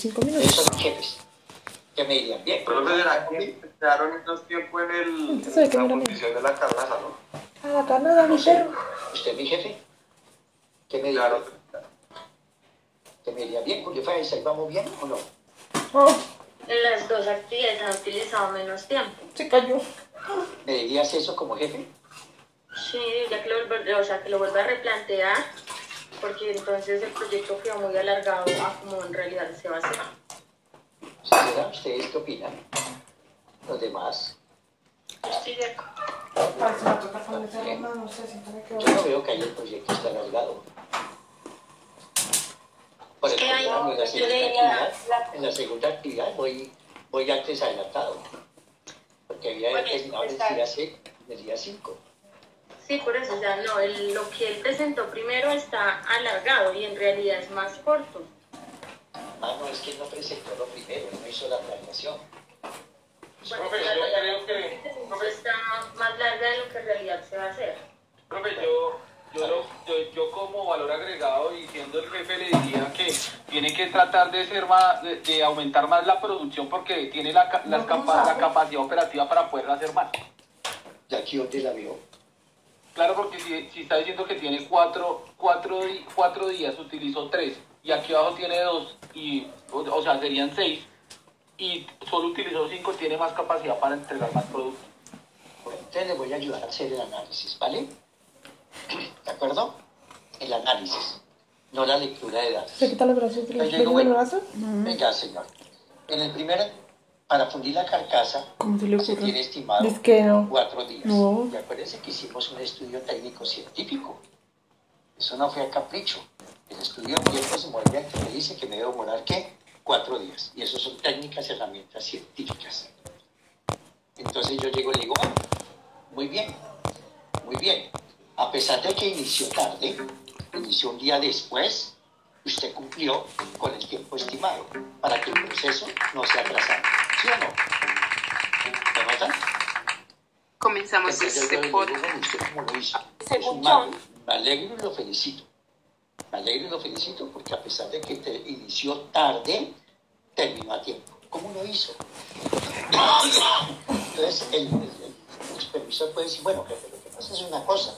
cinco Esos minutos. son jefes. Que me dirían, bien, Pero será que quedaron estos tiempos en el, Entonces en la posición de la carnaza, ¿no? A la carnada, mi perro. ¿usted es mi jefe? ¿Qué me diría? Claro. ¿Que me diría bien, Julio ahí vamos bien o no? Oh, En las dos actividades han utilizado menos tiempo. se cayó. ¿Me dirías eso como jefe? Sí, ya que lo, o sea, que lo vuelva a replantear, porque entonces el proyecto quedó muy alargado a como en realidad se va a hacer. ¿Será? ¿Ustedes qué opinan? Los demás. Yo estoy de acuerdo. Yo no veo que ahí el proyecto está alargado. Por el Es que hay- contrario, en la yo segunda actividad, la- en la segunda actividad voy, voy antes adelantado. Porque había terminado el está- día 6, el día 5. Sí, por eso, o sea, no, el- lo que él presentó primero está alargado y en realidad es más corto. Ah, no, es que él no presentó lo primero, él no hizo la planeación. Bueno, Profe, yo creo que- está más, larga de lo que en realidad se va a hacer. Profe, yo, yo, lo- yo, yo como valor agregado y siendo el jefe le diría que tiene que tratar de ser más, de, de aumentar más la producción porque tiene la, ca- las No, capa- ¿cómo la sabe? capacidad operativa para poder hacer más. ¿De aquí dónde la vio? Claro, porque si, si está diciendo que tiene cuatro, cuatro, di- cuatro días, utilizó tres, y aquí abajo tiene dos, y, o, o sea, serían seis, y solo utilizó cinco, tiene más capacidad para entregar más productos. Bueno, entonces le voy a ayudar a hacer el análisis, ¿vale? ¿De acuerdo? El análisis, no la lectura de datos. ¿Se quita los brazos? ¿Le Ahí le llegó, el bueno. brazo? Venga, señor. En el primer, para fundir la carcasa, ¿Cómo se tiene estimado Es que no. cuatro días. No. Y acuérdense que hicimos un estudio técnico científico. Eso no fue a capricho. El estudio tiempo se mueve que me dice que me debo demorar, ¿qué? Cuatro días. Y eso son técnicas y herramientas científicas. Entonces yo llego y digo, "Ah, muy bien, muy bien. A pesar de que inició tarde, inició un día después, usted cumplió con el tiempo estimado para que el proceso no se atrasara. ¿Sí o no? ¿Lo notan? Comenzamos este podcast. Me alegro y lo felicito. Me alegro y lo felicito porque a pesar de que te inició tarde, terminó a tiempo. ¿Cómo lo hizo? Entonces, el, el- el supervisor puede decir, bueno, jefe, lo que pasa es una cosa.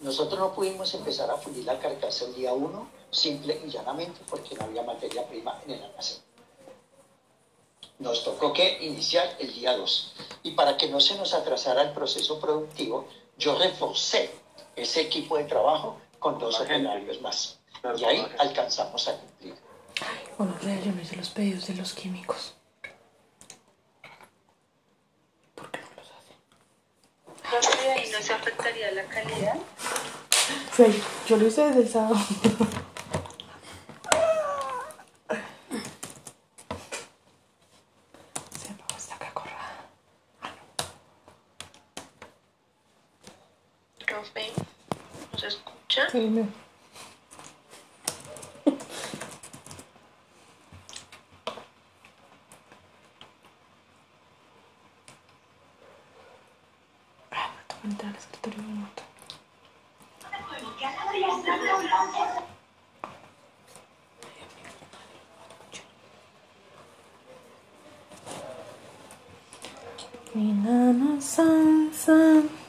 Nosotros no pudimos empezar a fundir la carcasa el día uno, simple y llanamente porque no había materia prima en el almacén. Nos tocó que iniciar el día 2. Y para que no se nos atrasara el proceso productivo, yo reforcé ese equipo de trabajo con dos operarios más. Claro, Y ahí alcanzamos a cumplir. Bueno, real, yo no hice los pedidos de los químicos. ¿Por qué no los hace? Profe, ahí no se afectaría la calidad. Sí, yo lo hice desde el sábado. Se apagó esta cacorrada. Profe, ¿no se escucha? El mío. Ah, me toca entrar al escritorio de mi moto. Mi nana san san.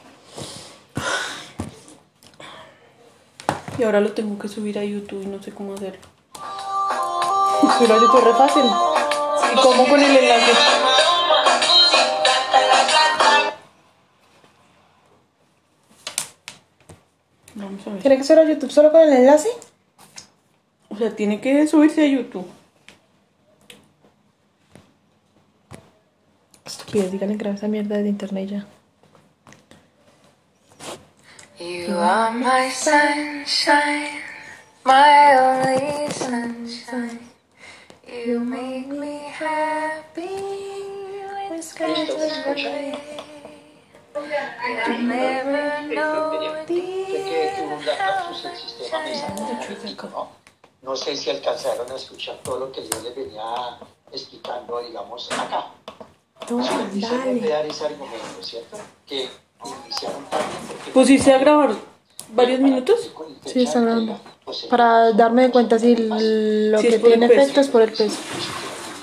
Y ahora lo tengo que subir a YouTube y no sé cómo hacerlo. Subir a YouTube es re fácil. ¿Y cómo con el enlace? Vamos a ver. ¿Tiene que ser a YouTube solo con el enlace? O sea, tiene que subirse a YouTube. Estupidez, díganle graba esa mierda de internet ya. You are my sunshine, my only sunshine. You make me happy when skies ¿Listo? ¿Me are gray. You never know ¿no? Sé si alcanzaron a escuchar todo lo que yo les venía explicando, digamos, acá. Se dale. dar ese argumento, ¿cierto? Que iniciaron porque... Pusiste a grabar varios minutos. Sí, está grabando. Pues, Para darme de cuenta si lo que tiene efecto es por el peso.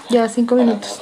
Ya cinco minutos.